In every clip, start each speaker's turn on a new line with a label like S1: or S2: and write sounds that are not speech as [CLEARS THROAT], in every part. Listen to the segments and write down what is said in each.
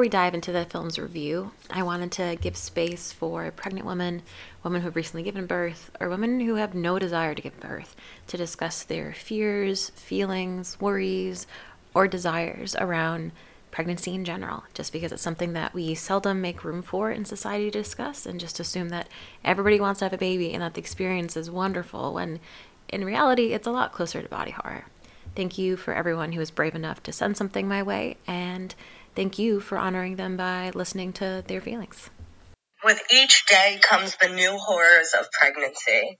S1: before we dive into the film's review, I wanted to give space for pregnant women, women who have recently given birth, or women who have no desire to give birth to discuss their fears, feelings, worries, or desires around pregnancy in general, just because it's something that we seldom make room for in society to discuss and just assume that everybody wants to have a baby and that the experience is wonderful when in reality it's a lot closer to body horror. Thank you for everyone who was brave enough to send something my way, and thank you for honoring them by listening to their feelings.
S2: With each day comes the new horrors of pregnancy.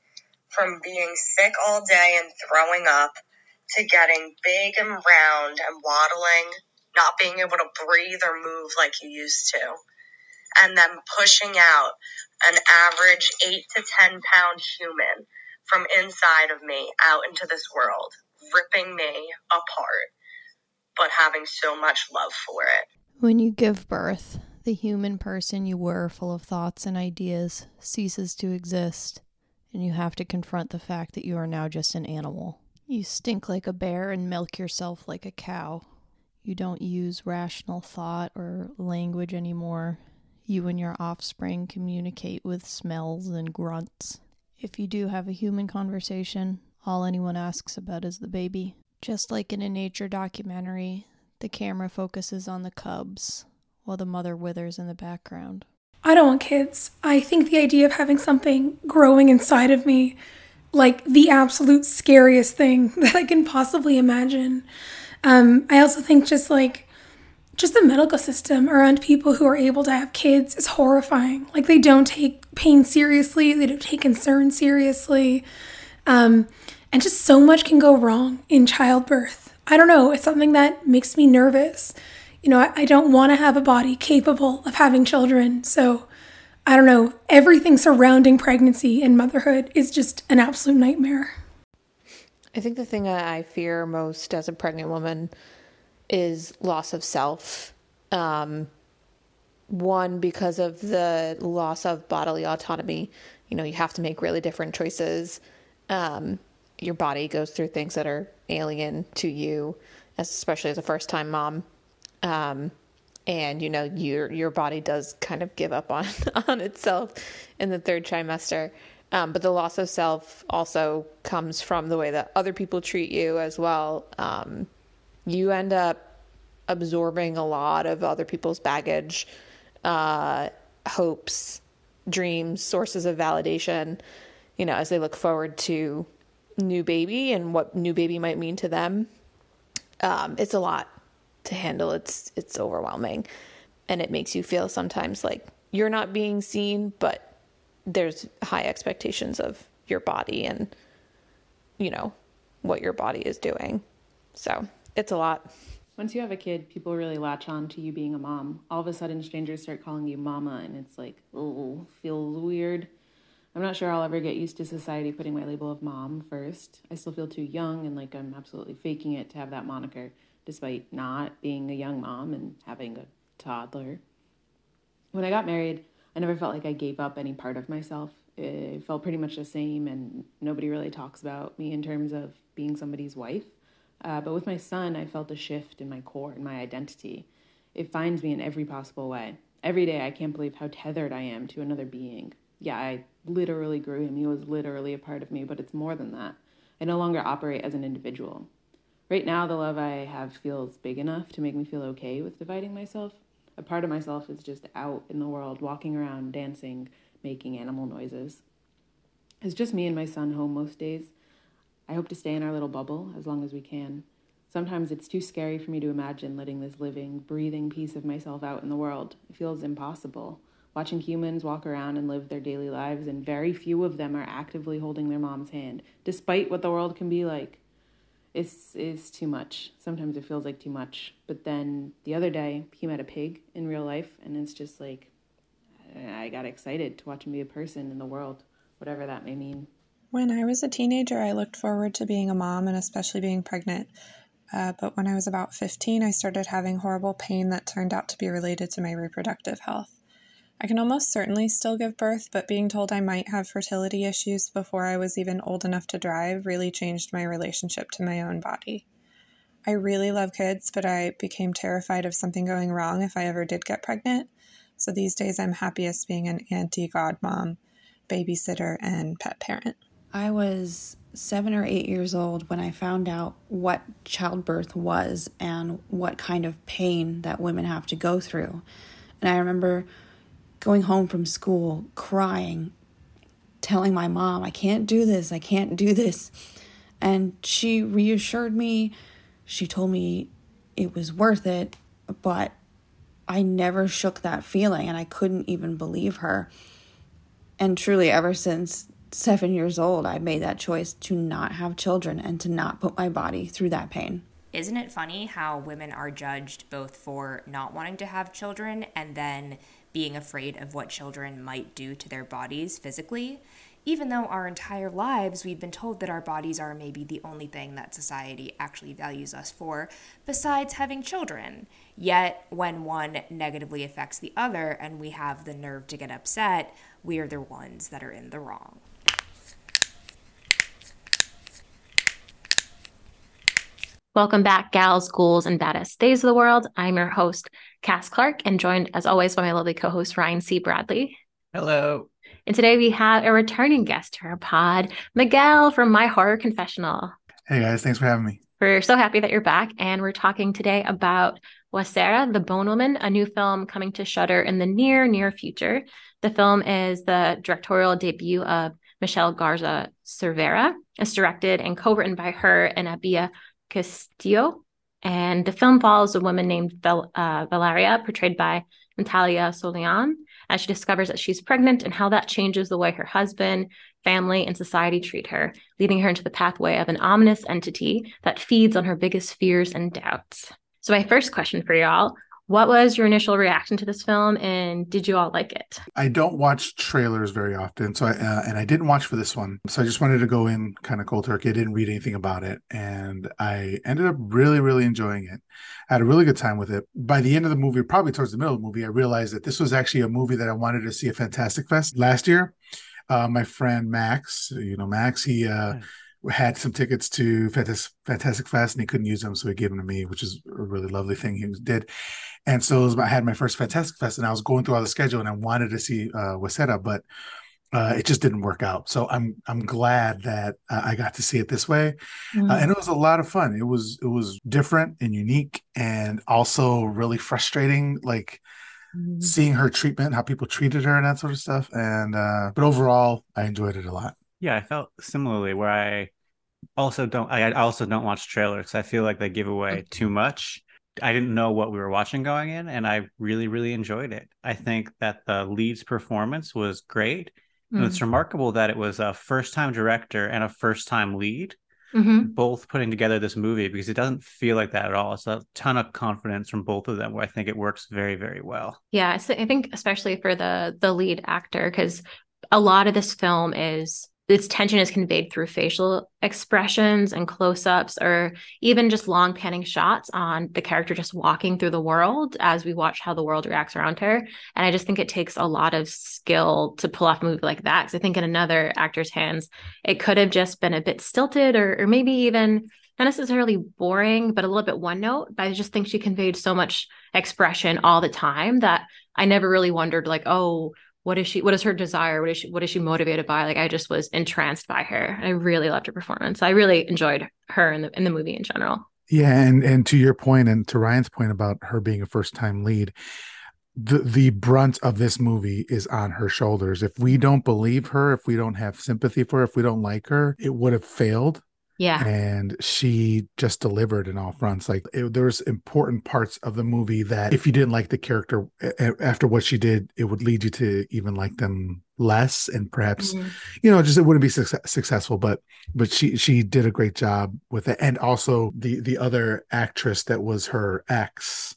S2: From being sick all day and throwing up to getting big and round and waddling, not being able to breathe or move like you used to, and then pushing out an average 8 to 10 pound human from inside of me out into this world ripping me apart, but having so much love for it.
S3: When you give birth, the human person you were, full of thoughts and ideas, ceases to exist, and you have to confront the fact that you are now just an animal. You stink like a bear and milk yourself like a cow. You don't use rational thought or language anymore. You and your offspring communicate with smells and grunts. If you do have a human conversation, all anyone asks about is the baby. Just like in a nature documentary, the camera focuses on the cubs while the mother withers in the background.
S4: I don't want kids. I think the idea of having something growing inside of me, like the absolute scariest thing [LAUGHS] that I can possibly imagine. Um, I also think just like just the medical system around people who are able to have kids is horrifying. Like they don't take pain seriously, they don't take concern seriously. Um, and just so much can go wrong in childbirth. I don't know, it's something that makes me nervous. You know, I, I don't want to have a body capable of having children. So I don't know, everything surrounding pregnancy and motherhood is just an absolute nightmare.
S5: I think the thing I fear most as a pregnant woman is loss of self. Um, one, because of the loss of bodily autonomy. You know, you have to make really different choices. Um, your body goes through things that are alien to you, especially as a first time mom. Um, and you know your your body does kind of give up on [LAUGHS] on itself in the third trimester. Um, but the loss of self also comes from the way that other people treat you as well. Um, you end up absorbing a lot of other people's baggage, uh, hopes, dreams, sources of validation. You know, as they look forward to new baby and what new baby might mean to them. Um, it's a lot to handle. It's it's overwhelming, and it makes you feel sometimes like you're not being seen, but there's high expectations of your body and you know what your body is doing. So it's a lot.
S6: Once you have a kid, people really latch on to you being a mom. All of a sudden, strangers start calling you mama, and it's like, oh, feels weird. I'm not sure I'll ever get used to society putting my label of mom first. I still feel too young and like I'm absolutely faking it to have that moniker, despite not being a young mom and having a toddler. When I got married, I never felt like I gave up any part of myself. It felt pretty much the same, and nobody really talks about me in terms of being somebody's wife. Uh, but with my son, I felt a shift in my core and my identity. It finds me in every possible way. Every day, I can't believe how tethered I am to another being. Yeah, I literally grew him. He was literally a part of me, but it's more than that. I no longer operate as an individual. Right now, the love I have feels big enough to make me feel okay with dividing myself. A part of myself is just out in the world, walking around, dancing, making animal noises. It's just me and my son home most days. I hope to stay in our little bubble as long as we can. Sometimes it's too scary for me to imagine letting this living, breathing piece of myself out in the world. It feels impossible watching humans walk around and live their daily lives, and very few of them are actively holding their mom's hand, despite what the world can be like. It's, it's too much. Sometimes it feels like too much. But then the other day, he met a pig in real life, and it's just like, I got excited to watch him be a person in the world, whatever that may mean.
S7: When I was a teenager, I looked forward to being a mom and especially being pregnant. Uh, but when I was about 15, I started having horrible pain that turned out to be related to my reproductive health. I can almost certainly still give birth, but being told I might have fertility issues before I was even old enough to drive really changed my relationship to my own body. I really love kids, but I became terrified of something going wrong if I ever did get pregnant. So these days I'm happiest being an auntie, godmom, babysitter, and pet parent.
S8: I was seven or eight years old when I found out what childbirth was and what kind of pain that women have to go through. And I remember going home from school crying, telling my mom, I can't do this, I can't do this. And she reassured me. She told me it was worth it, but I never shook that feeling and I couldn't even believe her. And truly, ever since seven years old, I made that choice to not have children and to not put my body through that pain.
S9: Isn't it funny how women are judged both for not wanting to have children and then being afraid of what children might do to their bodies physically? Even though our entire lives we've been told that our bodies are maybe the only thing that society actually values us for, besides having children. Yet, when one negatively affects the other and we have the nerve to get upset, we are the ones that are in the wrong.
S10: Welcome back, gals, ghouls, and badass days of the world. I'm your host, Cass Clark, and joined as always by my lovely co host, Ryan C. Bradley.
S11: Hello.
S10: And today we have a returning guest to our pod, Miguel from My Horror Confessional.
S11: Hey guys, thanks for having me.
S10: We're so happy that you're back, and we're talking today about Huesera, the Bone Woman, a new film coming to Shudder in the near, near future. The film is the directorial debut of Michelle Garza Cervera. It's directed and co-written by her and Abia Castillo. And the film follows a woman named Val- uh, Valeria, portrayed by Natalia Solian, as she discovers that she's pregnant and how that changes the way her husband, family, and society treat her, leading her into the pathway of an ominous entity that feeds on her biggest fears and doubts. So, my first question for y'all what was your initial reaction to this film, and did you all like it?
S11: I don't watch trailers very often, so I, uh, and I didn't watch for this one, so I just wanted to go in kind of cold turkey. I didn't read anything about it, and I ended up really, really enjoying it. I had a really good time with it. By the end of the movie, probably towards the middle of the movie, I realized that this was actually a movie that I wanted to see at Fantastic Fest last year. Uh, my friend Max, you know Max, he. Uh, had some tickets to Fantastic Fest and he couldn't use them, so he gave them to me, which is a really lovely thing he did. And so was, I had my first Fantastic Fest, and I was going through all the schedule, and I wanted to see uh, Huesera, but uh, it just didn't work out. So I'm I'm glad that uh, I got to see it this way, mm-hmm. uh, and it was a lot of fun. It was it was different and unique, and also really frustrating. Like mm-hmm. seeing her treatment, how people treated her, and that sort of stuff. And uh, but overall, I enjoyed it a lot.
S12: Yeah, I felt similarly. Where I also don't I also don't watch trailers. I feel like they give away too much. I didn't know what we were watching going in, and I really, really enjoyed it. I think that the lead's performance was great. Mm. And it's mm. remarkable that it was a first time director and a first time lead, mm-hmm. both putting together this movie because it doesn't feel like that at all. It's a ton of confidence from both of them where I think it works very, very well.
S10: Yeah. So I think especially for the the lead actor, because a lot of this film is its tension is conveyed through facial expressions and close-ups or even just long panning shots on the character just walking through the world as we watch how the world reacts around her. And i just think it takes a lot of skill to pull off a movie like that because i think in another actor's hands it could have just been a bit stilted or, or maybe even not necessarily boring but a little bit one note. But i just think she conveyed so much expression all the time that i never really wondered like oh what is she what is her desire? What is she what is she motivated by? Like i just was entranced by her. I really loved her performance. I really enjoyed her in the in the movie in general.
S11: Yeah and and to your point and to ryan's point about her being a first time lead the the brunt of this movie is on her shoulders. If we don't believe her if we don't have sympathy for her if we don't like her it would have failed
S10: yeah.
S11: And she just delivered in all fronts. Like it, there was important parts of the movie that if you didn't like the character after what she did, it would lead you to even like them less and perhaps mm-hmm. you know just it wouldn't be su- successful but but she she did a great job with it and also the the other actress that was her ex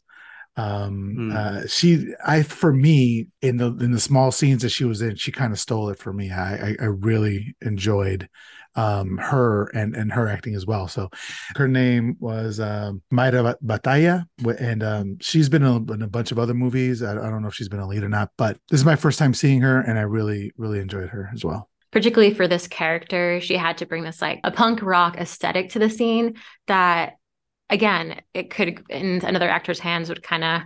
S11: um mm. uh she i for me in the in the small scenes that she was in she kind of stole it for me i i, I really enjoyed um, her and and her acting as well. So her name was um, Mayra Batalla, and um, she's been in a, in a, bunch of other movies. I, I don't know if she's been a lead or not, but this is my first time seeing her, and I really really enjoyed her as well
S10: particularly for this character she had to bring this like a punk rock aesthetic to the scene that again, it could in another actor's hands would kind of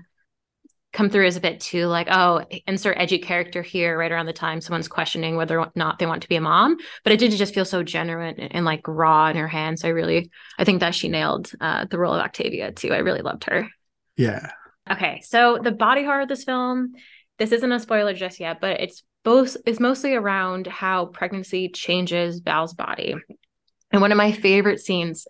S10: come through as a bit too like oh insert edgy character here right around the time someone's questioning whether or not they want to be a mom. But it did just feel so genuine and, and like raw in her hands. So i really i think that she nailed uh, the role of octavia too. I really loved her.
S11: Yeah.
S10: Okay so the body horror of this film this isn't a spoiler just yet but it's both it's mostly around how pregnancy changes val's body. And one of my favorite scenes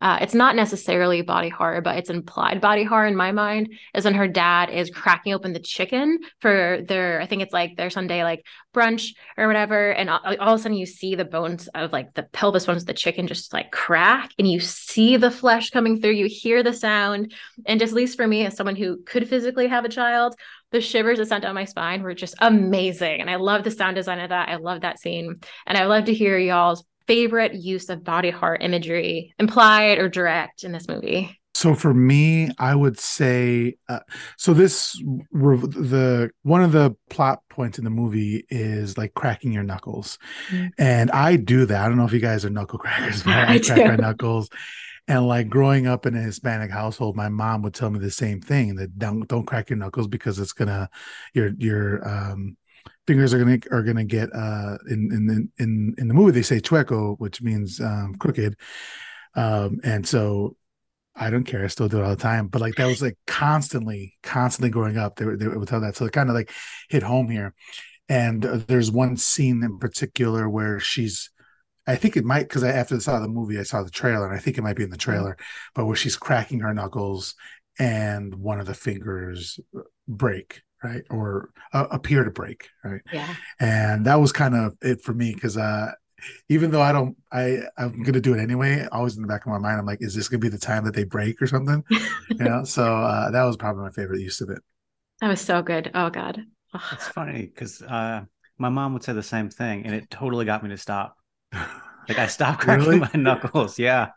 S10: uh, it's not necessarily body horror, but it's implied body horror in my mind. Is when her dad is cracking open the chicken for their, I think it's like their Sunday like brunch or whatever, and all, all of a sudden you see the bones of like the pelvis bones of the chicken just like crack, and you see the flesh coming through. You hear the sound, and just at least for me, as someone who could physically have a child, the shivers that sent down my spine were just amazing. And I love the sound design of that. I love that scene. And I love to hear y'all's favorite use of body horror imagery, implied or direct, in this movie?
S11: So for me, I would say uh, so. This the one of the plot points in the movie is like cracking your knuckles, mm-hmm. and I do that. I don't know if you guys are knuckle crackers, but [LAUGHS] I, I crack my knuckles. And like growing up in a Hispanic household, my mom would tell me the same thing that don't don't crack your knuckles because it's gonna your your um fingers are gonna are gonna get uh in in in in the movie they say chueco which means um crooked. Um and so I don't care I still do it all the time but like that was like constantly constantly growing up they, they would tell that so it kind of like hit home here. And uh, there's one scene in particular where she's I think it might because I after I saw the movie I saw the trailer and I think it might be in the mm-hmm. trailer but where she's cracking her knuckles and one of the fingers break right? Or uh, appear to break right?
S10: Yeah.
S11: And that was kind of it for me because uh even though i don't i i'm gonna do it anyway always in the back of my mind i'm like is this gonna be the time that they break or something? [LAUGHS] You know? So uh that was probably my favorite use of it.
S10: That was so good. Oh god.
S12: It's funny because uh my mom would say the same thing and it totally got me to stop. [LAUGHS] Like i stopped cracking really? my knuckles yeah.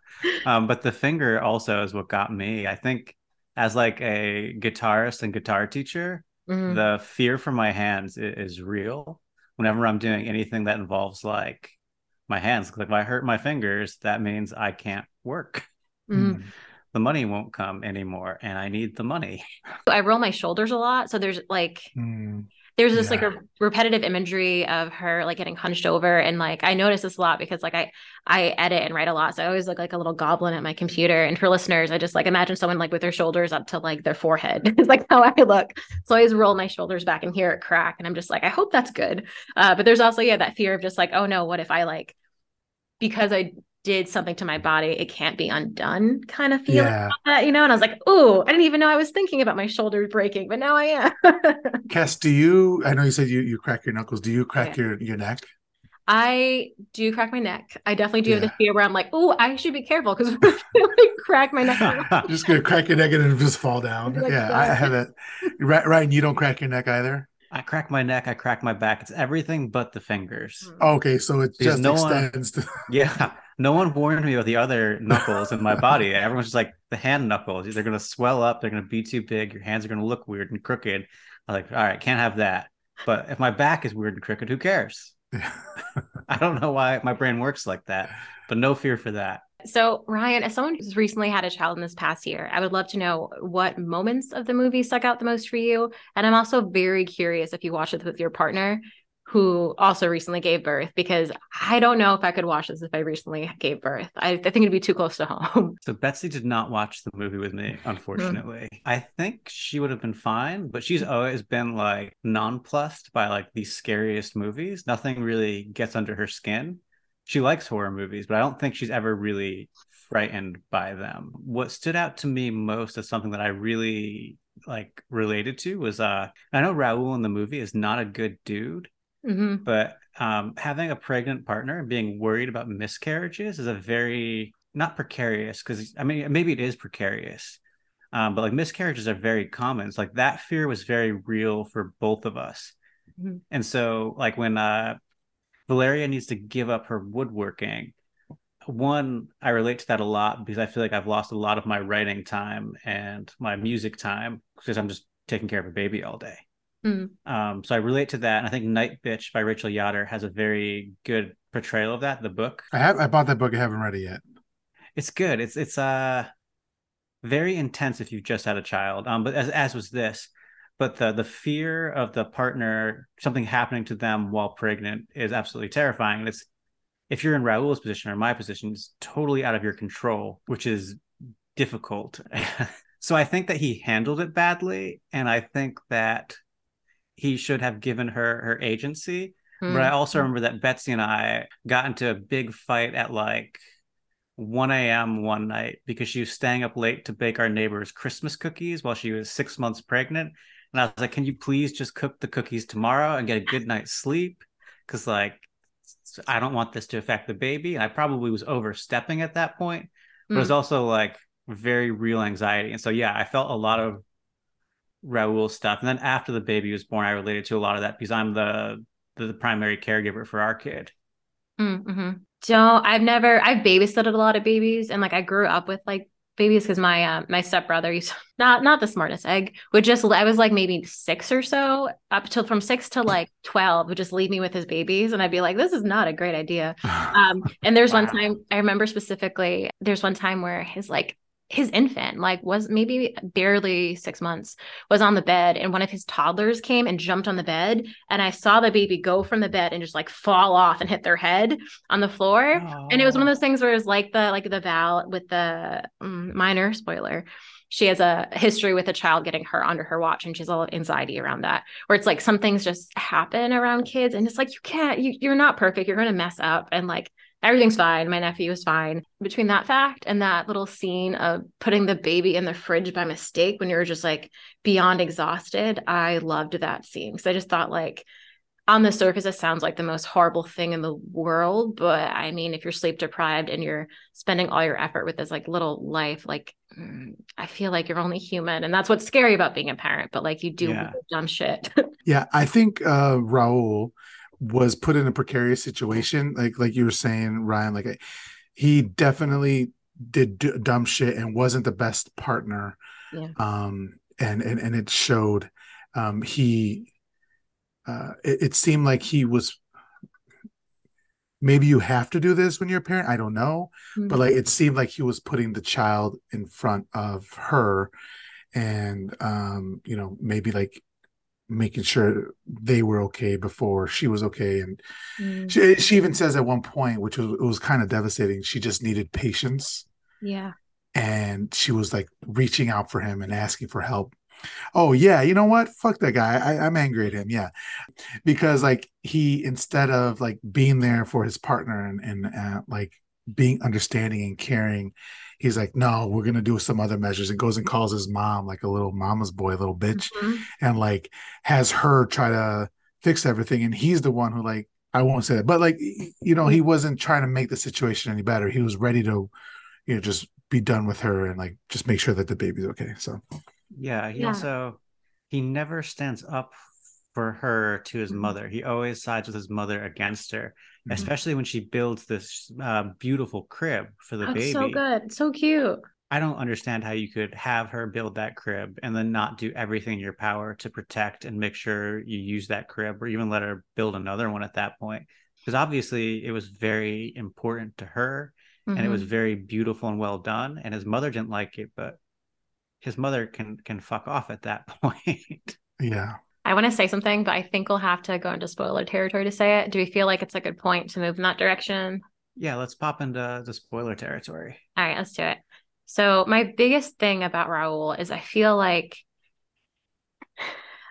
S12: Um but the finger also is what got me. I think as like a guitarist and guitar teacher mm-hmm. the fear for my hands is, is, real whenever i'm doing anything that involves like my hands like if i hurt my fingers that means i can't work mm-hmm. the money won't come anymore and i need the money
S10: i roll my shoulders a lot so there's like mm there's this yeah. like a repetitive imagery of her like getting hunched over and like i notice this a lot because like i i edit and write a lot so i always look like a little goblin at my computer and for listeners i just like imagine someone like with their shoulders up to like their forehead. [LAUGHS] It's like how i look. So i always roll my shoulders back and hear it crack and i'm just like i hope that's good. Uh, but there's also yeah that fear of just like oh no what if i like because i did something to my body, it can't be undone kind of feeling yeah. that, you know? And I was like, oh, I didn't even know I was thinking about my shoulders breaking, but now I am. [LAUGHS]
S11: Cass, do you I know you said you you crack your knuckles. Do you crack yeah. your your neck?
S10: I do crack my neck. I definitely do yeah. have the fear where I'm like, oh, I should be careful because [LAUGHS] I crack my neck. [LAUGHS]
S11: just gonna crack your neck and then just fall down. Like yeah. I have that. Ryan, you don't crack your neck either.
S12: I crack my neck, I crack my back. It's everything but the fingers. Hmm.
S11: Okay, so it because just no extends
S12: one, to [LAUGHS] Yeah no one warned me about the other knuckles in my body. [LAUGHS] Everyone's just like the hand knuckles. They're gonna swell up. They're gonna be too big. Your hands are gonna look weird and crooked. I'm like, all right, can't have that. But if my back is weird and crooked, who cares? [LAUGHS] I don't know why my brain works like that, but no fear for that.
S10: So, Ryan, as someone who's recently had a child in this past year, I would love to know what moments of the movie stuck out the most for you. And I'm also very curious if you watched it with your partner, who also recently gave birth because I don't know if I could watch this if I recently gave birth. I, I think it'd be too close to home. [LAUGHS]
S12: So Betsy did not watch the movie with me, unfortunately. Hmm. I think she would have been fine, but she's always been like nonplussed by like the scariest movies. Nothing really gets under her skin. She likes horror movies, but I don't think she's ever really frightened by them. What stood out to me most as something that I really like related to was uh I know Raul in the movie is not a good dude
S10: Mm-hmm.
S12: But um, having a pregnant partner and being worried about miscarriages is a very not precarious because I mean maybe it is precarious, um, but like miscarriages are very common. It's like that fear was very real for both of us, mm-hmm. and so like when uh, Valeria needs to give up her woodworking, one I relate to that a lot because I feel like I've lost a lot of my writing time and my music time because I'm just taking care of a baby all day.
S10: Mm.
S12: Um, so I relate to that. And I think Nightbitch by Rachel Yoder has a very good portrayal of that, the book.
S11: I have I bought that book, I haven't read it yet.
S12: It's good. It's it's uh very intense if you've just had a child. Um, but as as was this, but the the fear of the partner something happening to them while pregnant is absolutely terrifying. And it's if you're in Raul's position or my position, it's totally out of your control, which is difficult. [LAUGHS] so I think that he handled it badly, and I think that he should have given her her agency. Mm-hmm. But I also remember that Betsy and I got into a big fight at like 1 a.m. one night because she was staying up late to bake our neighbor's Christmas cookies while she was six months pregnant. And I was like, can you please just cook the cookies tomorrow and get a good night's sleep? Because, like, I don't want this to affect the baby. And I probably was overstepping at that point, but mm. it was mm. also like very real anxiety. And so, yeah, I felt a lot of Raul stuff. And then after the baby was born, I related to a lot of that because I'm the the, the primary caregiver for our kid.
S10: Mm-hmm. Don't I've never I've babysitted a lot of babies and like I grew up with like babies because my uh, my stepbrother he's not not the smartest egg would just I was like maybe six or so up till from six to like twelve would just leave me with his babies and I'd be like this is not a great idea. [LAUGHS] Um, and there's wow. one time I remember specifically there's one time where his like his infant, like was maybe barely six months, was on the bed, and one of his toddlers came and jumped on the bed, and I saw the baby go from the bed and just like fall off and hit their head on the floor, oh. and it was one of those things where it was like the like the Val with the um, minor spoiler. She has a history with a child getting hurt under her watch, and she's a little anxiety around that. Where it's like some things just happen around kids, and it's like you can't, you, you're not perfect, you're gonna mess up, and like everything's fine. My nephew was fine. Between that fact and that little scene of putting the baby in the fridge by mistake when you're just like beyond exhausted, I loved that scene because I just thought like on the surface it sounds like the most horrible thing in the world, but I mean if you're sleep deprived and you're spending all your effort with this like little life, like mm, I feel like you're only human, and that's what's scary about being a parent. But like you do yeah. dumb shit. [LAUGHS]
S11: yeah, I think uh, Raul was put in a precarious situation like like you were saying ryan like he definitely did d- dumb shit and wasn't the best partner yeah. um and and and it showed um he uh it, it seemed like he was maybe you have to do this when you're a parent i don't know mm-hmm. but like it seemed like he was putting the child in front of her and um you know maybe like making sure they were okay before she was okay. And mm. she, she even says at one point which was it was kind of devastating she just needed patience.
S10: Yeah.
S11: And she was like reaching out for him and asking for help. Oh yeah you know what? Fuck that guy. I, i'm angry at him. Yeah. Because like he instead of like being there for his partner and and uh, like being understanding and caring he's like, no, we're gonna do some other measures, and goes and calls his mom like a little mama's boy, little bitch, mm-hmm. and like has her try to fix everything, and he's the one who like I won't say that, but like you know, he wasn't trying to make the situation any better. He was ready to, you know, just be done with her and like just make sure that the baby's okay. So
S12: yeah, he yeah. also he never stands up for her to his mm-hmm. mother. He always sides with his mother against her, mm-hmm. especially when she builds this uh, beautiful crib for the baby.
S10: So good, so cute.
S12: I don't understand how you could have her build that crib and then not do everything in your power to protect and make sure you use that crib or even let her build another one at that point. Because obviously it was very important to her mm-hmm. and it was mm-hmm. very beautiful and well done. And his mother didn't like it, but his mother can can fuck off at that [LAUGHS] point.
S11: yeah.
S10: I want to say something, but I think we'll have to go into spoiler territory to say it. Do we feel like it's a good point to move in that direction?
S12: Yeah, let's pop into the spoiler territory.
S10: All right, let's do it. So, my biggest thing about Raul is I feel like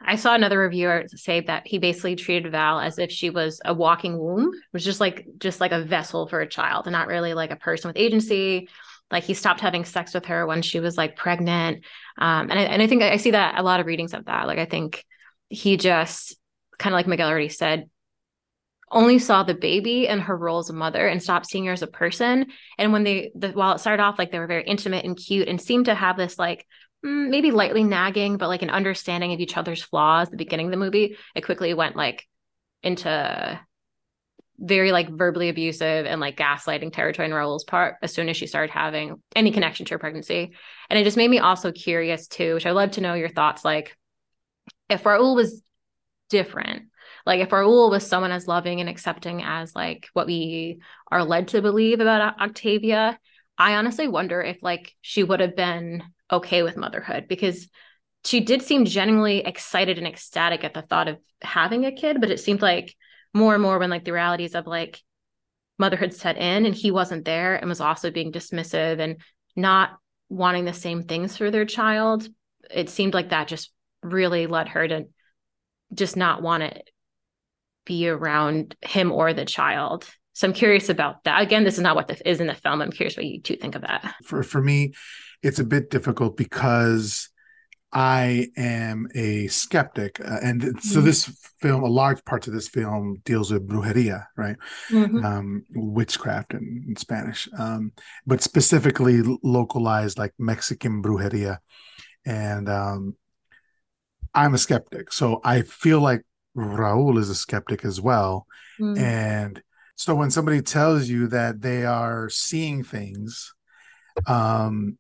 S10: I saw another reviewer say that he basically treated Val as if she was a walking womb, was just like just like a vessel for a child, and not really like a person with agency. Like he stopped having sex with her when she was like pregnant, um, and I, and I think I see that a lot of readings of that. Like I think he just kind of like Miguel already said, only saw the baby and her role as a mother and stopped seeing her as a person. And when they, the, while it started off like they were very intimate and cute and seemed to have this like mm, maybe lightly nagging, but like an understanding of each other's flaws. At the beginning of the movie, it quickly went like into very like verbally abusive and like gaslighting territory in Raul's part as soon as she started having any connection to her pregnancy. And it just made me also curious too, which I'd love to know your thoughts like if Raul was different, like if Raul was someone as loving and accepting as like what we are led to believe about Octavia, I honestly wonder if like she would have been okay with motherhood because she did seem genuinely excited and ecstatic at the thought of having a kid, but it seemed like more and more when like the realities of like motherhood set in and he wasn't there and was also being dismissive and not wanting the same things for their child, it seemed like that just really led her to just not want to be around him or the child. So I'm curious about that. Again, this is not what this is in the film. I'm curious what you two think of that.
S11: For for me, it's a bit difficult because I am a skeptic, uh, and mm-hmm. so this film, a large part of this film deals with brujeria, right? Mm-hmm. Um, witchcraft in, in Spanish, um, but specifically localized like Mexican brujeria, and um, I'm a skeptic, so I feel like Raul is a skeptic as well, mm. and so when somebody tells you that they are seeing things, um,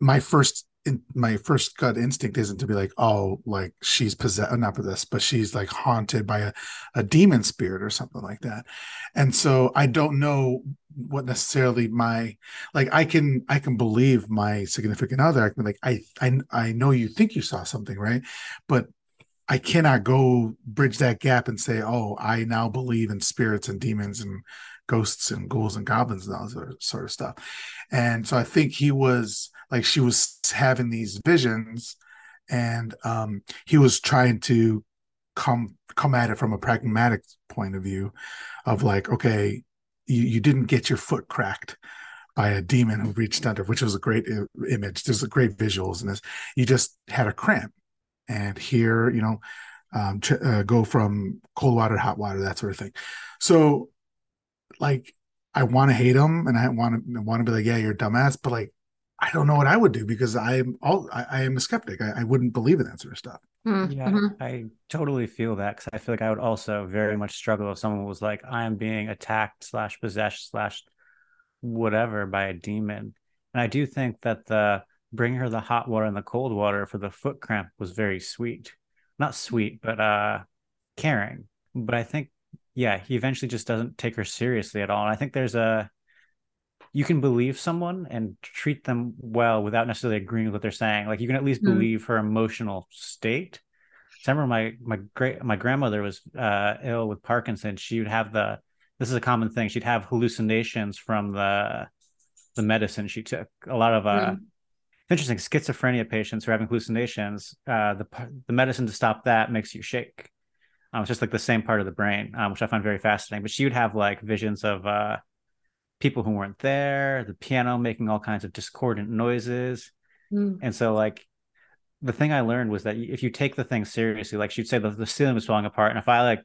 S11: my first in, my first gut instinct isn't to be like, oh, like she's possessed, uh, not possessed, but she's like haunted by a, a demon spirit or something like that. And so I don't know what necessarily my like I can I can believe my significant other. I can like, I I I know you think you saw something, right? But I cannot go bridge that gap and say, oh, I now believe in spirits and demons and ghosts and ghouls and goblins and all that sort of stuff. And so I think he was like she was having these visions and um, he was trying to come come at it from a pragmatic point of view of like okay you, you didn't get your foot cracked by a demon who reached under which was a great image. There's a great visuals in this. You just had a cramp. And here you know um, uh, go from cold water to hot water that sort of thing. So like i want to hate him and i want to want to be like yeah you're a dumbass but like I don't know what I would do because I'm all I, I am a skeptic. I, I, wouldn't believe in that sort of stuff.
S12: Mm-hmm. Yeah, I totally feel that because I feel like I would also very much struggle if someone was like, "I am being attacked slash possessed slash whatever by a demon." And I do think that the bring her the hot water and the cold water for the foot cramp was very sweet, not sweet, but uh, caring. But I think, yeah, he eventually just doesn't take her seriously at all. And I think there's a you can believe someone and treat them well without necessarily agreeing with what they're saying. Like you can at least mm-hmm. believe her emotional state. So I remember my my great my grandmother was uh, ill with Parkinson's. She would have the this is a common thing. She'd have hallucinations from the the medicine she took. A lot of uh, mm-hmm. interesting schizophrenia patients who are having hallucinations. Uh, the the medicine to stop that makes you shake. Um, it's just like the same part of the brain, um, which I find very fascinating. But she would have like visions of uh, people who weren't there, the piano making all kinds of discordant noises. Mm. And so like the thing I learned was that if you take the thing seriously, like she'd say the, the ceiling was falling apart. And if I like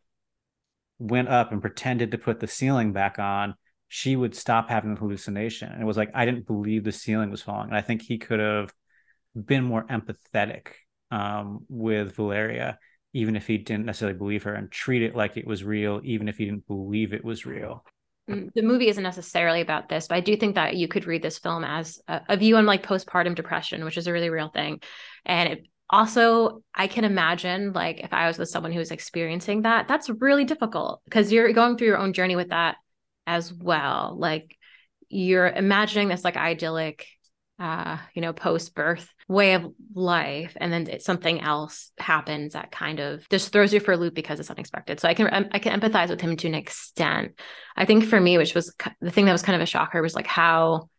S12: went up and pretended to put the ceiling back on, she would stop having the hallucination. And it was like I didn't believe the ceiling was falling. And I think he could have been more empathetic um, with Valeria, even if he didn't necessarily believe her, and treat it like it was real, even if he didn't believe it was real.
S10: The movie isn't necessarily about this, but I do think that you could read this film as a, a view on like postpartum depression, which is a really real thing. And it also, I can imagine like if I was with someone who was experiencing that, that's really difficult because you're going through your own journey with that as well. Like you're imagining this like idyllic uh, you know, post birth way of life, and then something else happens that kind of just throws you for a loop because it's unexpected. So I can I can empathize with him to an extent. I think for me, which was the thing that was kind of a shocker, was like how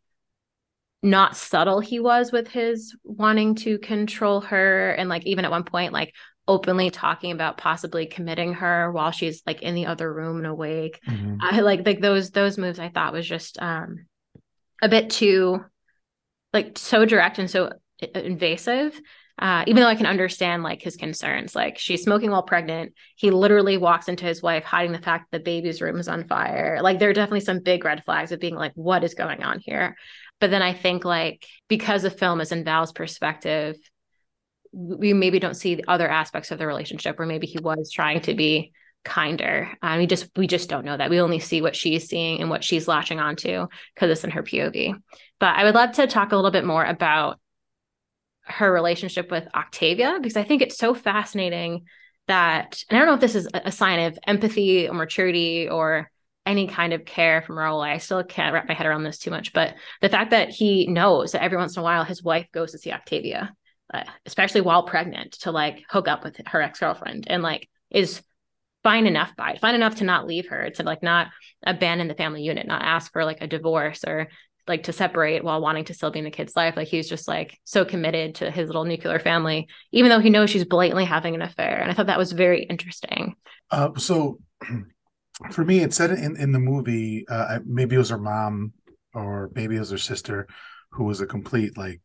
S10: not subtle he was with his wanting to control her, and like even at one point, like openly talking about possibly committing her while she's like in the other room and awake. Mm-hmm. I like like those those moves. I thought was just um a bit too like so direct and so invasive uh, even though I can understand like his concerns, like she's smoking while pregnant. He literally walks into his wife hiding the fact that the baby's room is on fire. Like there are definitely some big red flags of being like, what is going on here? But then I think like because the film is in Val's perspective, we maybe don't see the other aspects of the relationship where maybe he was trying to be kinder. Um, we just we just don't know that. We only see what she's seeing and what she's latching onto because it's in her POV. But I would love to talk a little bit more about her relationship with Octavia because I think it's so fascinating that and I don't know if this is a sign of empathy or maturity or any kind of care from Raul. I still can't wrap my head around this too much, but the fact that he knows that every once in a while his wife goes to see Octavia, uh, especially while pregnant, to like hook up with her ex girlfriend, and like is fine enough by it, fine enough to not leave her, to like not abandon the family unit, not ask for like a divorce or like to separate while wanting to still be in the kid's life. Like he's just like so committed to his little nuclear family, even though he knows she's blatantly having an affair. And I thought that was very interesting.
S11: Uh, so [CLEARS THROAT] for me, it said in, in the movie, uh, maybe it was her mom or maybe it was her sister who was a complete like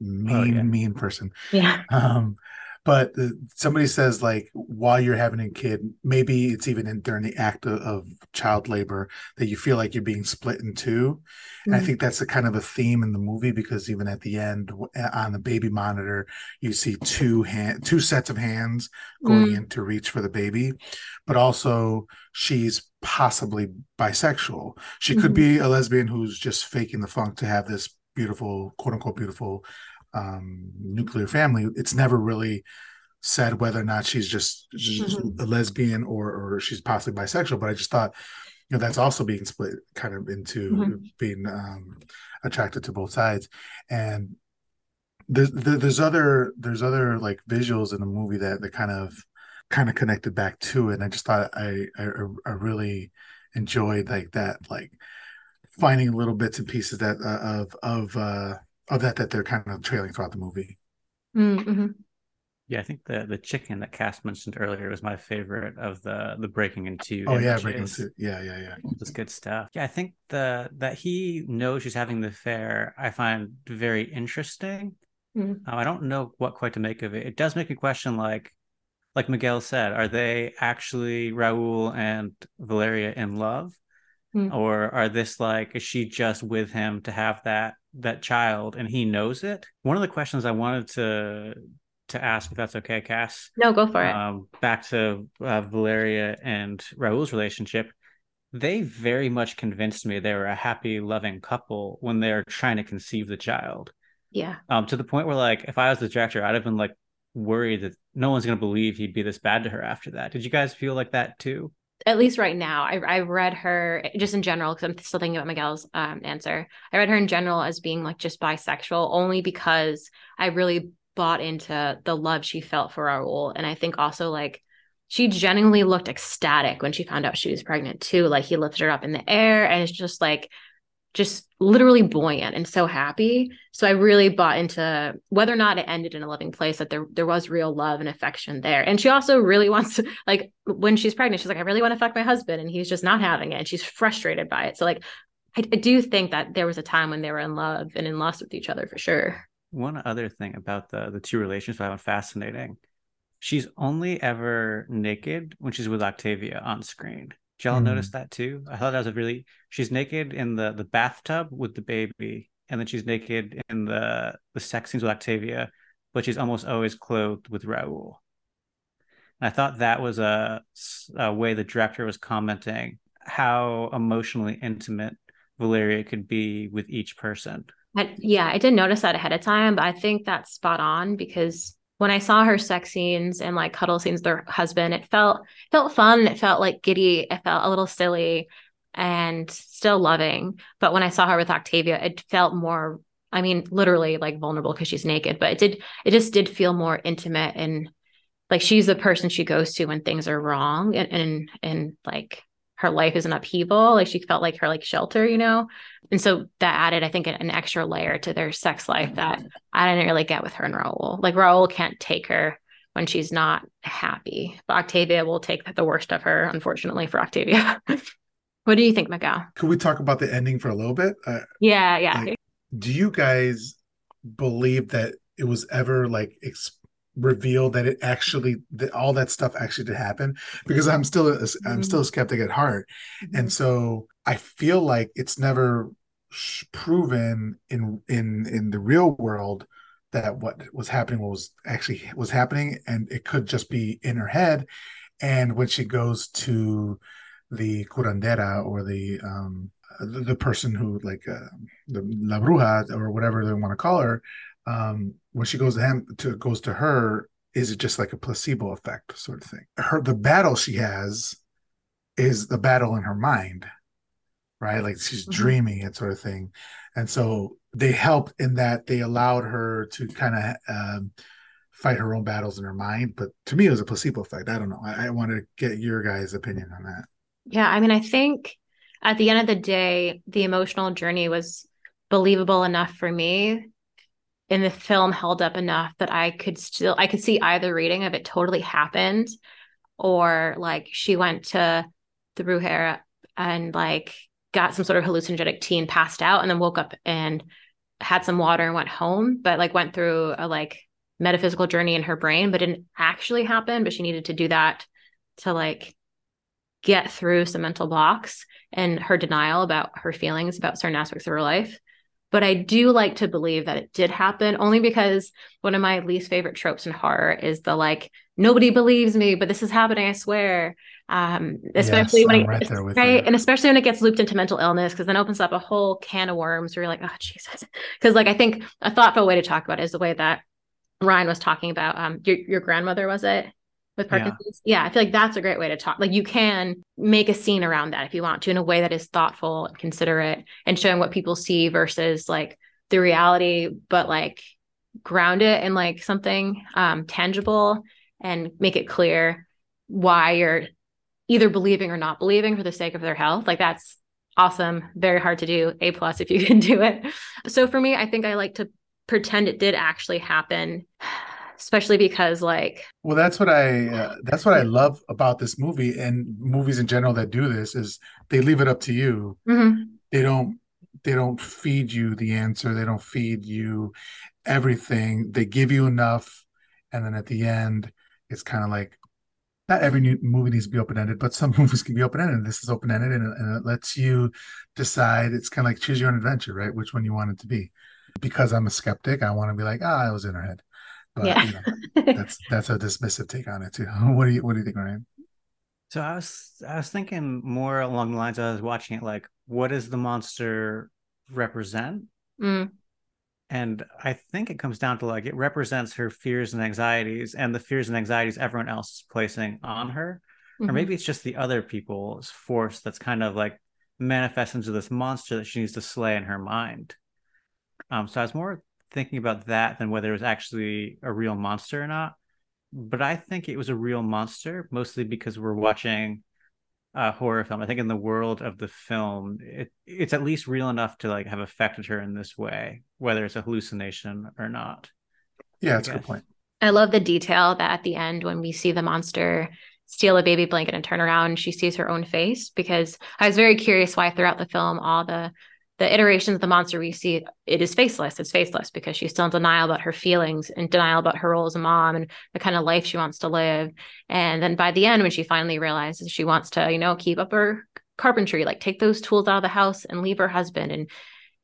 S11: mean, oh, yeah. mean person.
S10: Yeah.
S11: Um, but somebody says like while you're having a kid maybe it's even in during the act of, of child labor that you feel like you're being split in 2 mm-hmm. and i mm-hmm. think that's a kind of a theme in the movie because even at the end on the baby monitor you see two hand two sets of hands going mm-hmm. in to reach for the baby but also she's possibly bisexual she mm-hmm. could be a lesbian who's just faking the funk to have this beautiful quote unquote beautiful um, nuclear family, it's never really said whether or not she's just, just mm-hmm. a lesbian or or she's possibly bisexual. But I just thought, you know, that's also being split kind of into mm-hmm. being um, attracted to both sides, and there's there's other there's other like visuals in the movie that that kind of kind of connected back to it. And I just thought I I, I really enjoyed like that like finding little bits and pieces that uh, of of uh of that that they're kind of trailing throughout the movie.
S10: Mm-hmm.
S12: Yeah, I think the the chicken that Cass mentioned earlier was my favorite of the the breaking into.
S11: Oh yeah, breaking into yeah, yeah, yeah.
S12: That's good stuff. Yeah, I think the that he knows she's having the affair. I find very interesting. Mm-hmm. Um, I don't know what quite to make of it. It does make me question, like, like Miguel said, are they actually Raul and Valeria in love, mm-hmm. or are this like is she just with him to have that that child and he knows it. One of the questions I wanted to to ask, if that's okay, Cass.
S10: No, go for it.
S12: Um, back to uh, Valeria and Raul's relationship. They very much convinced me they were a happy, loving couple when they're trying to conceive the child.
S10: Yeah.
S12: Um, to the point where, like, if I was the director, I'd have been like worried that no one's going to believe he'd be this bad to her after that. Did you guys feel like that too?
S10: At least right now, I, I read her just in general because I'm still thinking about Miguel's um, answer. I read her in general as being like just bisexual, only because I really bought into the love she felt for Raul, and I think also like she genuinely looked ecstatic when she found out she was pregnant too. Like he lifted her up in the air, and it's just like just literally buoyant and so happy. So I really bought into whether or not it ended in a loving place, that there there was real love and affection there. And she also really [LAUGHS] wants to like when she's pregnant, she's like, I really want to fuck my husband, and he's just not having it, and she's frustrated by it. So like I, I do think that there was a time when they were in love and in lust with each other for sure.
S12: One other thing about the the two relationships I found fascinating. She's only ever naked when she's with Octavia on screen. Did y'all mm. notice that too? I thought that was a really she's naked in the the bathtub with the baby, and then she's naked in the the sex scenes with Octavia, but she's almost always clothed with Raul. And I thought that was a, a way the director was commenting how emotionally intimate Valeria could be with each person.
S10: I, yeah, I didn't notice that ahead of time, but I think that's spot on because when I saw her sex scenes and like cuddle scenes with her husband, it felt felt fun. It felt like giddy. It felt a little silly and still loving. But when I saw her with Octavia, it felt more, I mean, literally like vulnerable because she's naked, but it did it just did feel more intimate and like she's the person she goes to when things are wrong and and and like her life is an upheaval. Like she felt like her like shelter, you know? And so that added, I think, an extra layer to their sex life that I didn't really get with her and Raul. Like Raul can't take her when she's not happy. But Octavia will take the worst of her, unfortunately, for Octavia. [LAUGHS] what do you think, Miguel?
S11: Could we talk about the ending for a little bit? Uh,
S10: yeah, yeah.
S11: Like, do you guys believe that it was ever like ex- reveal that it actually that all that stuff actually did happen because i'm still a, i'm still a mm-hmm. skeptic at heart mm-hmm. and so i feel like it's never proven in in in the real world that what was happening was actually was happening and it could just be in her head and when she goes to the curandera or the um the, the person who like uh, the la bruja or whatever they want to call her um, when she goes to him to goes to her, is it just like a placebo effect sort of thing? Her the battle she has is the battle in her mind, right? Like she's mm-hmm. dreaming it sort of thing. And so they helped in that they allowed her to kind of um, fight her own battles in her mind. But to me, it was a placebo effect. I don't know. I, I want to get your guys' opinion on that.
S10: Yeah. I mean, I think at the end of the day, the emotional journey was believable enough for me and the film held up enough that I could still I could see either reading of it totally happened or like she went to the Brujeria and like got some sort of hallucinogenic tea and passed out and then woke up and had some water and went home but like went through a like metaphysical journey in her brain but didn't actually happen but she needed to do that to like get through some mental blocks and her denial about her feelings about certain aspects of her life but I do like to believe that it did happen only because one of my least favorite tropes in horror is the like, nobody believes me, but this is happening, I swear. Um, especially
S11: yes,
S10: when
S11: it, right,
S10: right? and especially when it gets looped into mental illness, because then opens up a whole can of worms where you're like, oh Jesus. [LAUGHS] Because like I think a thoughtful way to talk about it is the way that Ryan was talking about um your, your grandmother was it? With Parkinson's. Yeah. yeah. I feel like that's a great way to talk. Like you can make a scene around that if you want to in a way that is thoughtful and considerate and showing what people see versus like the reality, but like ground it in like something um, tangible and make it clear why you're either believing or not believing for the sake of their health. Like that's awesome. Very hard to do. A plus if you [LAUGHS] can do it. So for me, I think I like to pretend it did actually happen [SIGHS] especially because like
S11: well that's what i uh, that's what i love about this movie and movies in general that do this is they leave it up to you.
S10: Mm-hmm.
S11: they don't they don't feed you the answer. They don't feed you everything. They give you enough and then at the end it's kind of like not every movie needs to be open-ended but some [LAUGHS] movies can be open-ended. This is open-ended and, and it lets you decide. It's kind of like choose your own adventure right? Which one you want it to be. Because i'm a skeptic i want to be like ah i was in her head but yeah. you know, that's [LAUGHS] that's a dismissive take on it too. [LAUGHS] What do you what do you think, Ryan?
S12: So I was I was thinking more along the lines I was watching it like what does the monster represent?
S10: Mm.
S12: And I think it comes down to like it represents her fears and anxieties and the fears and anxieties everyone else is placing on her. Mm-hmm. Or maybe it's just the other people's force that's kind of like manifests into this monster that she needs to slay in her mind. Um, so I was more thinking about that than whether it was actually a real monster or not. But I think it was a real monster, mostly because we're watching a horror film. I think in the world of the film, it it's at least real enough to like have affected her in this way, whether it's a hallucination or not.
S11: Yeah, that's a good point.
S10: I love the detail that at the end when we see the monster steal a baby blanket and turn around, she sees her own face because I was very curious why throughout the film all the the iterations of the monster we see it is faceless. It's faceless because she's still in denial about her feelings and denial about her role as a mom and the kind of life she wants to live. And then by the end when she finally realizes she wants to you know keep up her carpentry like take those tools out of the house and leave her husband and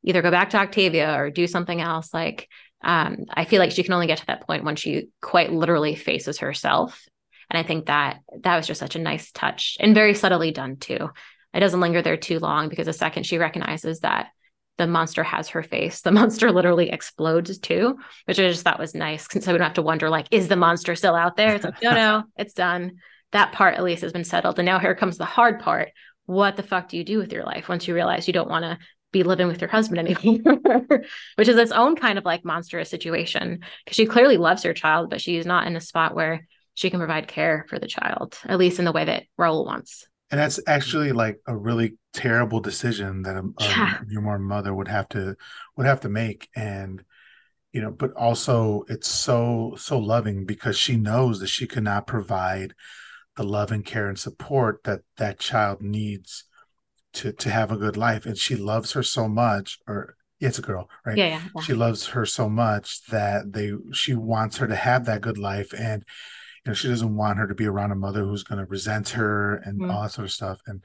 S10: either go back to octavia or do something else like um, i feel like she can only get to that point when she quite literally faces herself. And i think that that was just such a nice touch and very subtly done too it doesn't linger there too long because the second she recognizes that the monster has her face, the [LAUGHS] monster literally explodes too, which I just thought was nice. So we don't have to wonder, like, is the monster still out there? It's like, no, no, [LAUGHS] it's done. That part at least has been settled. And now here comes the hard part. What the fuck do you do with your life once you realize you don't want to be living with your husband anymore? [LAUGHS] which is its own kind of like monstrous situation because she clearly loves her child, but she's not in a spot where she can provide care for the child, at least in the way that Raul wants
S11: and that's actually like a really terrible decision that a, yeah. a newborn mother would have to would have to make and you know but also it's so so loving because she knows that she cannot provide the love and care and support that that child needs to to have a good life and she loves her so much or yeah, it's a girl right
S10: yeah, yeah,
S11: yeah. she loves her so much that they she wants her to have that good life and you know she doesn't want her to be around a mother who's going to resent her and mm all that sort of stuff and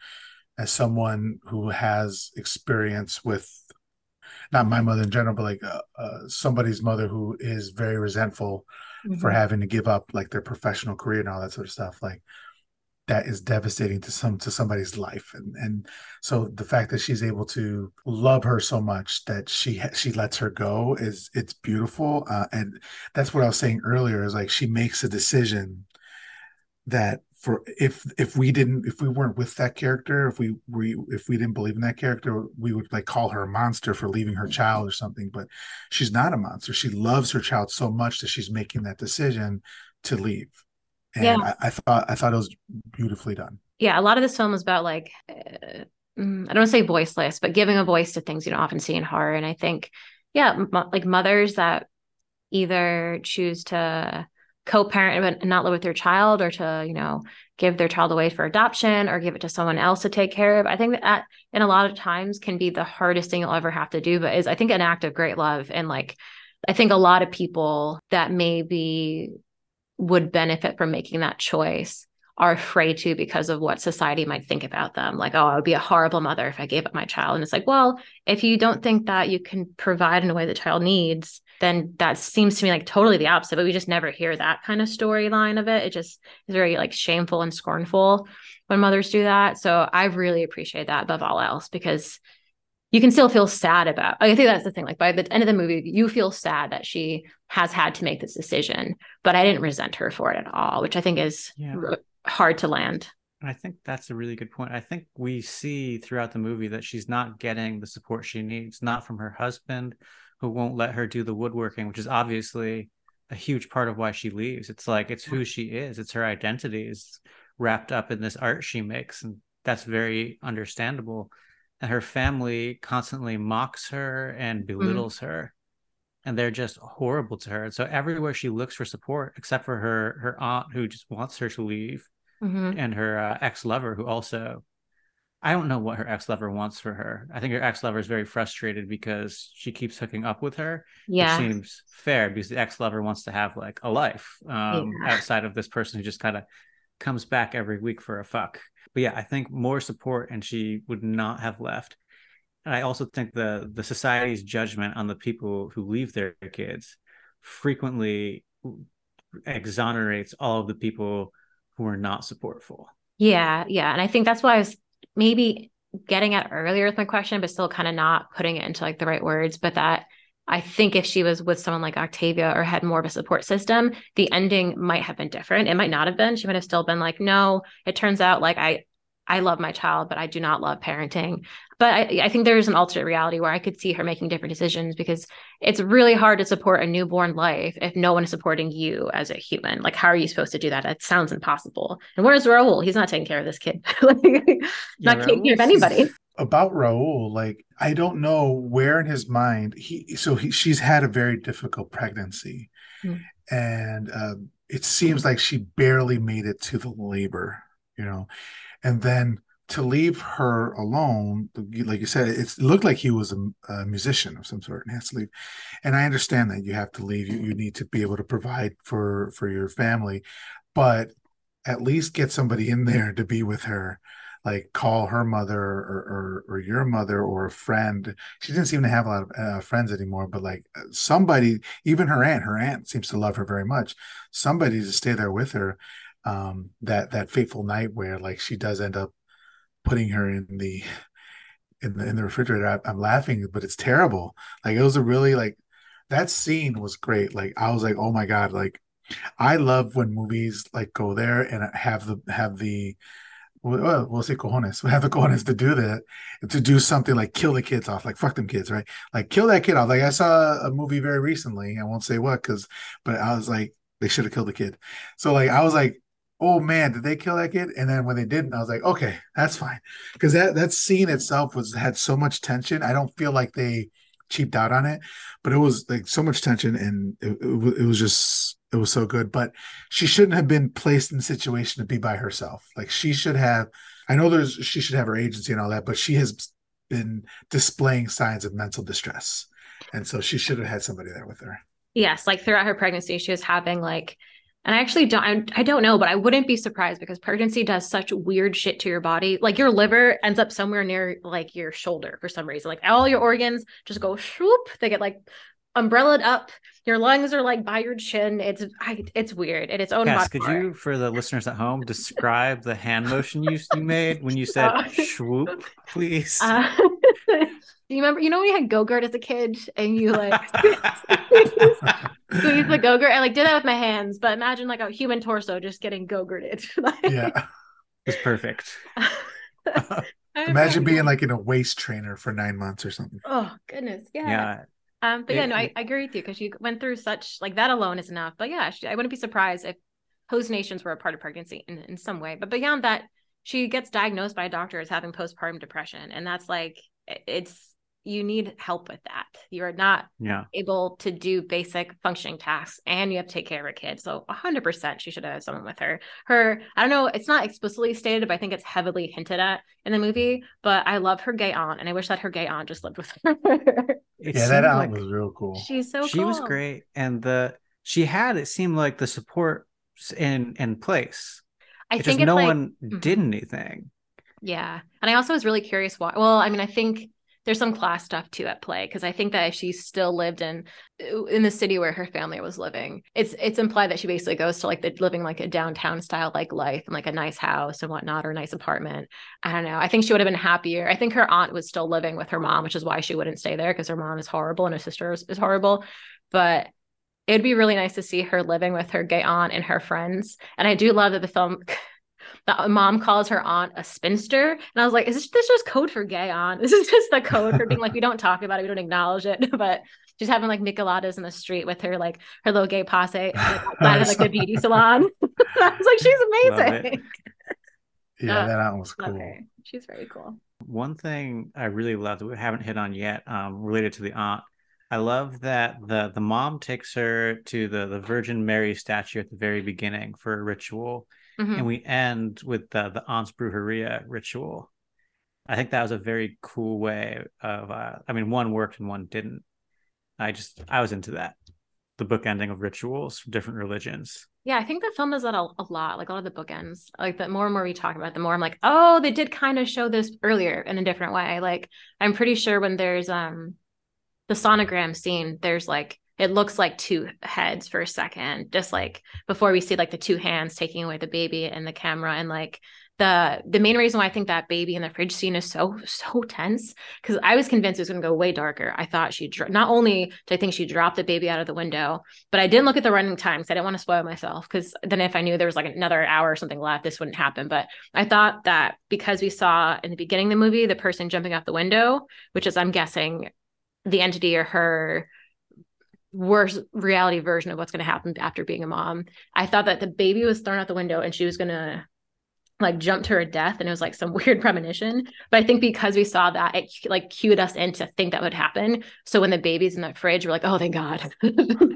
S11: as someone who has experience with not my mother in general but like uh, uh, somebody's mother who is very resentful mm-hmm. for having to give up like their professional career and all that sort of stuff like that is devastating to some to somebody's life. And and so the fact that she's able to love her so much that she she lets her go is it's beautiful. Uh, and that's what i was saying earlier is like she makes a decision that for if if we didn't if we weren't with that character if we we if we didn't believe in that character we would like call her a monster for leaving her child or something. But she's not a monster. She loves her child so much that she's making that decision to leave and yeah. I, I thought i thought it was beautifully done.
S10: Yeah a lot of this film is about like uh, mm, i don't want to say voiceless but giving a voice to things you don't often see in horror. And i think yeah m- like mothers that either choose to co-parent and not live with their child or to you know give their child away for adoption or give it to someone else to take care of i think that in a lot of times can be the hardest thing you'll ever have to do but is i think an act of great love. And like i think a lot of people that maybe would benefit from making that choice are afraid to because of what society might think about them. Like, oh, I would be a horrible mother if I gave up my child. And it's like, well, if you don't think that you can provide in a way the child needs, then that seems to me like totally the opposite. But we just never hear that kind of storyline of it. It just is very like shameful and scornful when mothers do that. So I really appreciate that above all else because you can still feel sad about i think that's the thing like by the end of the movie you feel sad that she has had to make this decision but i didn't resent her for it at all which i think is yeah hard to land.
S12: I think that's a really good point. I think we see throughout the movie that she's not getting the support she needs, not from her husband, who won't let her do the woodworking, which is obviously a huge part of why she leaves. It's like it's who she is, it's her identity is wrapped up in this art she makes. And that's very understandable. And her family constantly mocks her and mm-hmm. belittles mm-hmm. her. And they're just horrible to her. So everywhere she looks for support, except for her her aunt who just wants her to leave, mm-hmm. and her uh, ex lover, who also, I don't know what her ex lover wants for her. I think her ex lover is very frustrated because she keeps hooking up with her.
S10: Yeah,
S12: which seems fair because the ex lover wants to have like a life um, yeah. outside of this person who just kind of comes back every week for a fuck. But yeah, I think more support, and she would not have left. And I also think the the society's judgment on the people who leave their kids frequently exonerates all of the people who are not supportful.
S10: Yeah, yeah. And I think that's why I was maybe getting at earlier with my question, but still kind of not putting it into like the right words. But that I think if she was with someone like Octavia or had more of a support system, the ending might have been different. It might not have been. She might have still been like, no, it turns out like I I love my child, but I do not love parenting. But I, I, think there's an alternate reality where I could see her making different decisions because it's really hard to support a newborn life if no one is supporting you as a human. Like, how are you supposed to do that? That sounds impossible. And where's Raul? He's not taking care of this kid. [LAUGHS] like, yeah, not taking care of anybody.
S11: About Raul, like I don't know where in his mind he. So he, she's had a very difficult pregnancy, mm. and uh, it seems like she barely made it to the labor. You know, and then to leave her alone, like you said, it looked like he was a, a, musician of some sort and has to leave. And I understand that you have to leave. You, you need to be able to provide for for your family, but at least get somebody in there to be with her. Like call her mother or, or, or your mother or a friend. She didn't seem to have a lot of uh, friends anymore, but like somebody, even her aunt, her aunt seems to love her very much. Somebody to stay there with her um, that that fateful night where like she does end up putting her in the in the in the refrigerator. I, I'm laughing, but it's terrible. Like it was a really like that scene was great. Like I was like, oh my god, like I love when movies like go there and have the have the well, we'll say cojones. [LAUGHS] We have the cojones to do that, to do something like kill the kids off, like fuck them kids, right? Like kill that kid off. Like I saw a movie very recently. I won't say what, because, but I was like, they should have killed the kid. So like I was like, oh man, did they kill that kid? And then when they didn't, I was like, okay, that's fine. Because that that scene itself was had so much tension. I don't feel like they cheaped out on it, but it was like so much tension and it, it, it was just it was so good. But she shouldn't have been placed in the situation to be by herself. Like she should have. I know there's she should have her agency and all that, but she has been displaying signs of mental distress, and so she should have had somebody there with her.
S10: Yes, like throughout her pregnancy, she was having like and I actually don't I don't know, but I wouldn't be surprised because pregnancy does such weird shit to your body. Like your liver ends up somewhere near like your shoulder for some reason. Like all your organs just go swoop. They get like umbrellaed up. Your lungs are like by your chin. It's I, it's weird. And its own.
S12: Yes, could you, for the listeners at home, describe the hand motion you, you made when you said [LAUGHS] uh, swoop, please? Uh, [LAUGHS]
S10: do you remember? You know, we had Go-Gurt as a kid, and you like [LAUGHS] squeeze the gogurt. I like did that with my hands, but imagine like a human torso just getting gogurted. like,
S11: yeah.
S12: It's perfect.
S11: Imagine being like in a waist trainer for nine months or something.
S10: Oh goodness, yeah.
S12: Yeah.
S10: Um, but
S12: It-
S10: yeah, no, I, I agree with you because you went through such like that alone is enough. But yeah, she, I wouldn't be surprised if hallucinations were a part of pregnancy in, in some way. But beyond that, she gets diagnosed by a doctor as having postpartum depression, and that's like it- it's you need help with that. You're not
S12: Yeah.
S10: able to do basic functioning tasks, and you have to take care of her kid. So 100, percent she should have someone with her. Her, I don't know, it's not explicitly stated, but I think it's heavily hinted at in the movie. But I love her gay aunt, and I wish that her gay aunt just lived with her. [LAUGHS]
S12: It
S11: yeah, that aunt
S12: like-
S11: was real cool.
S10: She's so
S12: she was great and the she had it seemed like the support in in place
S10: I
S12: It's
S10: think
S12: just
S10: it's
S12: no
S10: like-
S12: one
S10: Mhm.
S12: did anything
S10: Yeah. And I also was really curious why. Well, I mean, I think there's some class stuff too at play because I think that if she still lived in uh, in the city where her family was living, it's it's implied that she basically goes to like the living like a downtown style like life and like a nice house and whatnot or a nice apartment. I don't know. I think she would have been happier. I think her aunt was still living with her mom, which is why she wouldn't stay there because her mom is horrible and her sister is, is horrible. But it'd be really nice to see her living with her gay aunt and her friends. And I do love that the film [LAUGHS] the mom calls her aunt a spinster. And I was like, is this, this just code for gay aunt? [LAUGHS] This is just the code for being like, we don't talk about it, we don't acknowledge it. [LAUGHS] But she's having like micheladas in the street with her like her little gay posse [LAUGHS] outside of like the beauty salon. I was like, she's amazing.
S11: Yeah,
S10: Uh,
S11: that aunt was cool.
S10: She's very cool.
S12: one thing i really love that we haven't hit on yet um related to the aunt i love that the the mom takes her to the the virgin mary statue at the very beginning for a ritual
S10: Mhm.
S12: and we end with the the aunt's brujeria ritual i think that was a very cool way of uh i mean one worked and one didn't i just i was into that the book ending of rituals from different religions
S10: Yeah, I think the film does that a, a lot. Like a lot of the bookends. Like the more and more we talk about it, the more I'm like, oh, they did kind of show this earlier in a different way. Like I'm pretty sure when there's um the sonogram scene, there's like it looks like two heads for a second, just like before we see like the two hands taking away the baby and the camera and like the the main reason why I think that baby in the fridge scene is so so tense because I was convinced it was going to go way darker. I thought she dro- not only did I think she dropped the baby out of the window, but I didn't look at the running time because I didn't want to spoil myself. Because then if I knew there was like another hour or something left, this wouldn't happen. But I thought that because we saw in the beginning of the movie the person jumping out the window, which is I'm guessing the entity or her worst reality version of what's going to happen after being a mom. I thought that the baby was thrown out the window and she was going to like jump to her death and it was like some [LAUGHS] weird premonition but i think because we saw that it like cued us in to think that would happen so when the baby's in the fridge we're like oh thank god it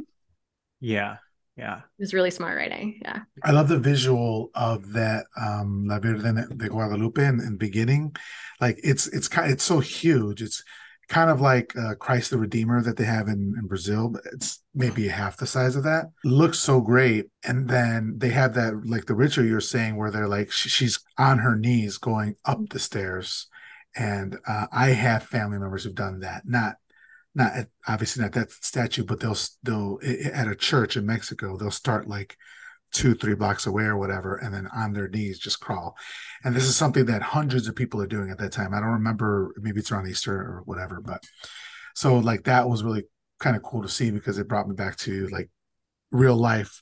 S10: [LAUGHS]
S12: yeah yeah
S10: was really smart writing yeah
S11: I love the visual of that um La Virgen de Guadalupe in, in the beginning. Like it's it's kind it's so huge. It's kind of like uh, Christ the Redeemer that they have in, in Brazil, but it's maybe half the size of that. Looks so great. And then they have that like the ritual you're saying where they're like sh- she's on her knees going up the stairs. And uh, I have family members who've done that. Not not at, obviously not that statue, but they'll they'll at a church in Mexico they'll start like two three blocks away or whatever, and then on their knees just crawl. And this is something that hundreds of people are doing at that time. I don't remember maybe it's around Easter or whatever, but so like that was really kind of cool to see because it brought me back to like real life,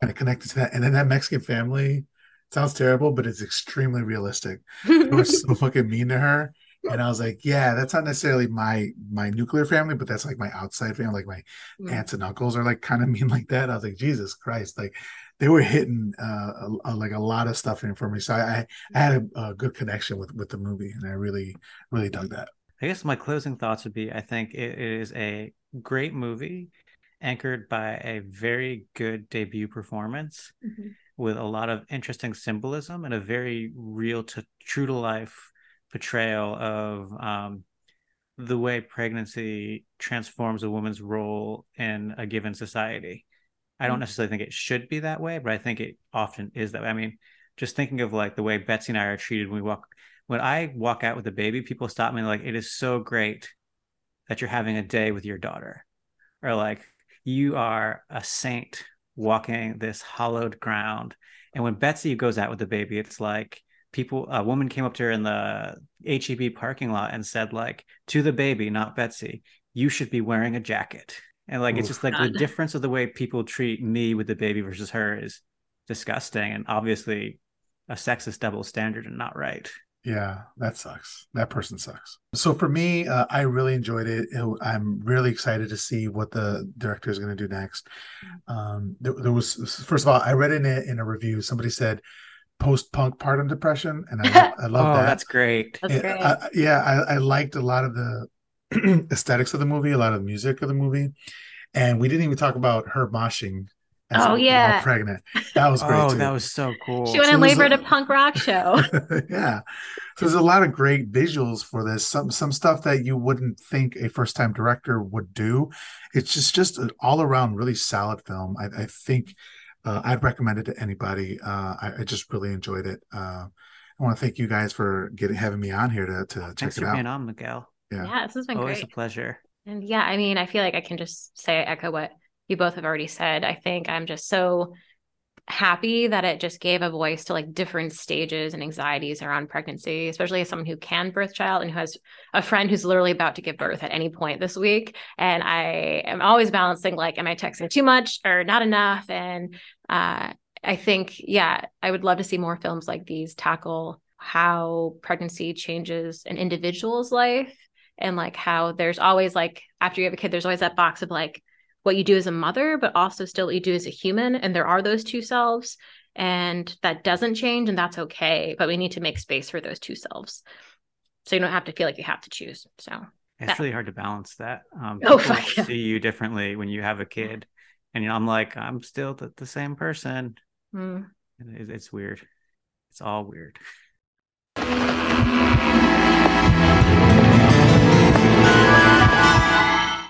S11: kind of connected to that. And then that Mexican family sounds terrible, but it's extremely realistic. They were so [LAUGHS] fucking mean to her and I was like, yeah, that's not necessarily my my nuclear family, but that's like my outside family, like my
S10: Mm.
S11: aunts and uncles are like kind of [LAUGHS] mean like that. I was like, Jesus Christ, like they were hitting uh, a, a- like a lot of stuff in for me. So I I, I had a, a good connection with with the movie, and I really really dug that.
S12: I guess my closing thoughts would be I think it is a great movie anchored by a very good debut performance
S10: Mhm.
S12: with a lot of interesting symbolism and a very real to true to life portrayal of um, the way pregnancy transforms a woman's role in a given society. I don't
S10: Mhm.
S12: necessarily think it should be that way, but I think it often is that way. I mean, just thinking of like the way Betsy and I are treated when we walk when I walk out with a baby, people stop me like, it is so great that you're having a day with your daughter. Or like, you are a saint walking this hollowed ground. And when Betsy goes out with the baby, it's like people a woman came up to her in the HEB parking lot and said, like, to the baby, not Betsy, you should be wearing a jacket. And like it's just like the difference of the way people treat me with the baby versus her is disgusting and obviously a sexist double standard and not right.
S11: Yeah, that sucks. That person sucks. So for me, uh, I really enjoyed it. It- I'm really excited to see what the director is going to do next. Um, there, there was first of all, I read in a, in a review somebody said post punk partum depression, and I, lo- [LAUGHS] I love
S12: oh,
S11: that.
S12: that's great.
S10: That's
S11: It-
S10: great.
S11: I- yeah, I, I liked a lot of the [CLEARS THROAT] aesthetics of the movie, a lot of the music of the movie, and we didn't even talk about her moshing. as
S10: Oh,
S11: while
S10: yeah.
S11: pregnant. That was great
S12: Oh,
S11: too.
S12: that was so cool.
S10: She went
S11: So
S10: in labor at a punk rock show. [LAUGHS]
S11: yeah. So there's a lot of great visuals for this. Some some stuff that you wouldn't think a first time director would do. It's just just an all around really solid film. I, I think uh, I'd recommend it to anybody. Uh, I, I just really enjoyed it. Uh, I want to thank you guys for getting having me on here to to check
S12: Thanks
S11: it
S12: for
S11: out.
S12: being on, Miguel.
S11: Yeah.
S10: yeah, this has been great.
S12: Always
S10: great.
S12: a pleasure.
S10: And yeah, I mean, I feel like I can just say echo what you both have already said. I think I'm just so happy that it just gave a voice to like different stages and anxieties around pregnancy, especially as someone who can birth child and who has a friend who's literally about to give birth at any point this week. And I am always balancing like, am I texting too much or not enough? And uh, I think, yeah, I would love to see more films like these tackle how pregnancy changes an individual's life and like how there's always like after you have a kid there's always that box of like what you do as a mother but also still what you do as a human and there are those two selves and that doesn't change and that's okay but we need to make space for those two selves so you don't have to feel like you have to choose so
S12: It's
S10: that-
S12: really hard to balance that. Um,
S10: Oh, [LAUGHS] yeah.
S12: see you differently when you have a kid, and you know, I'm like, I'm still the, the same person.
S10: mm.
S12: It- It's weird. It's all weird.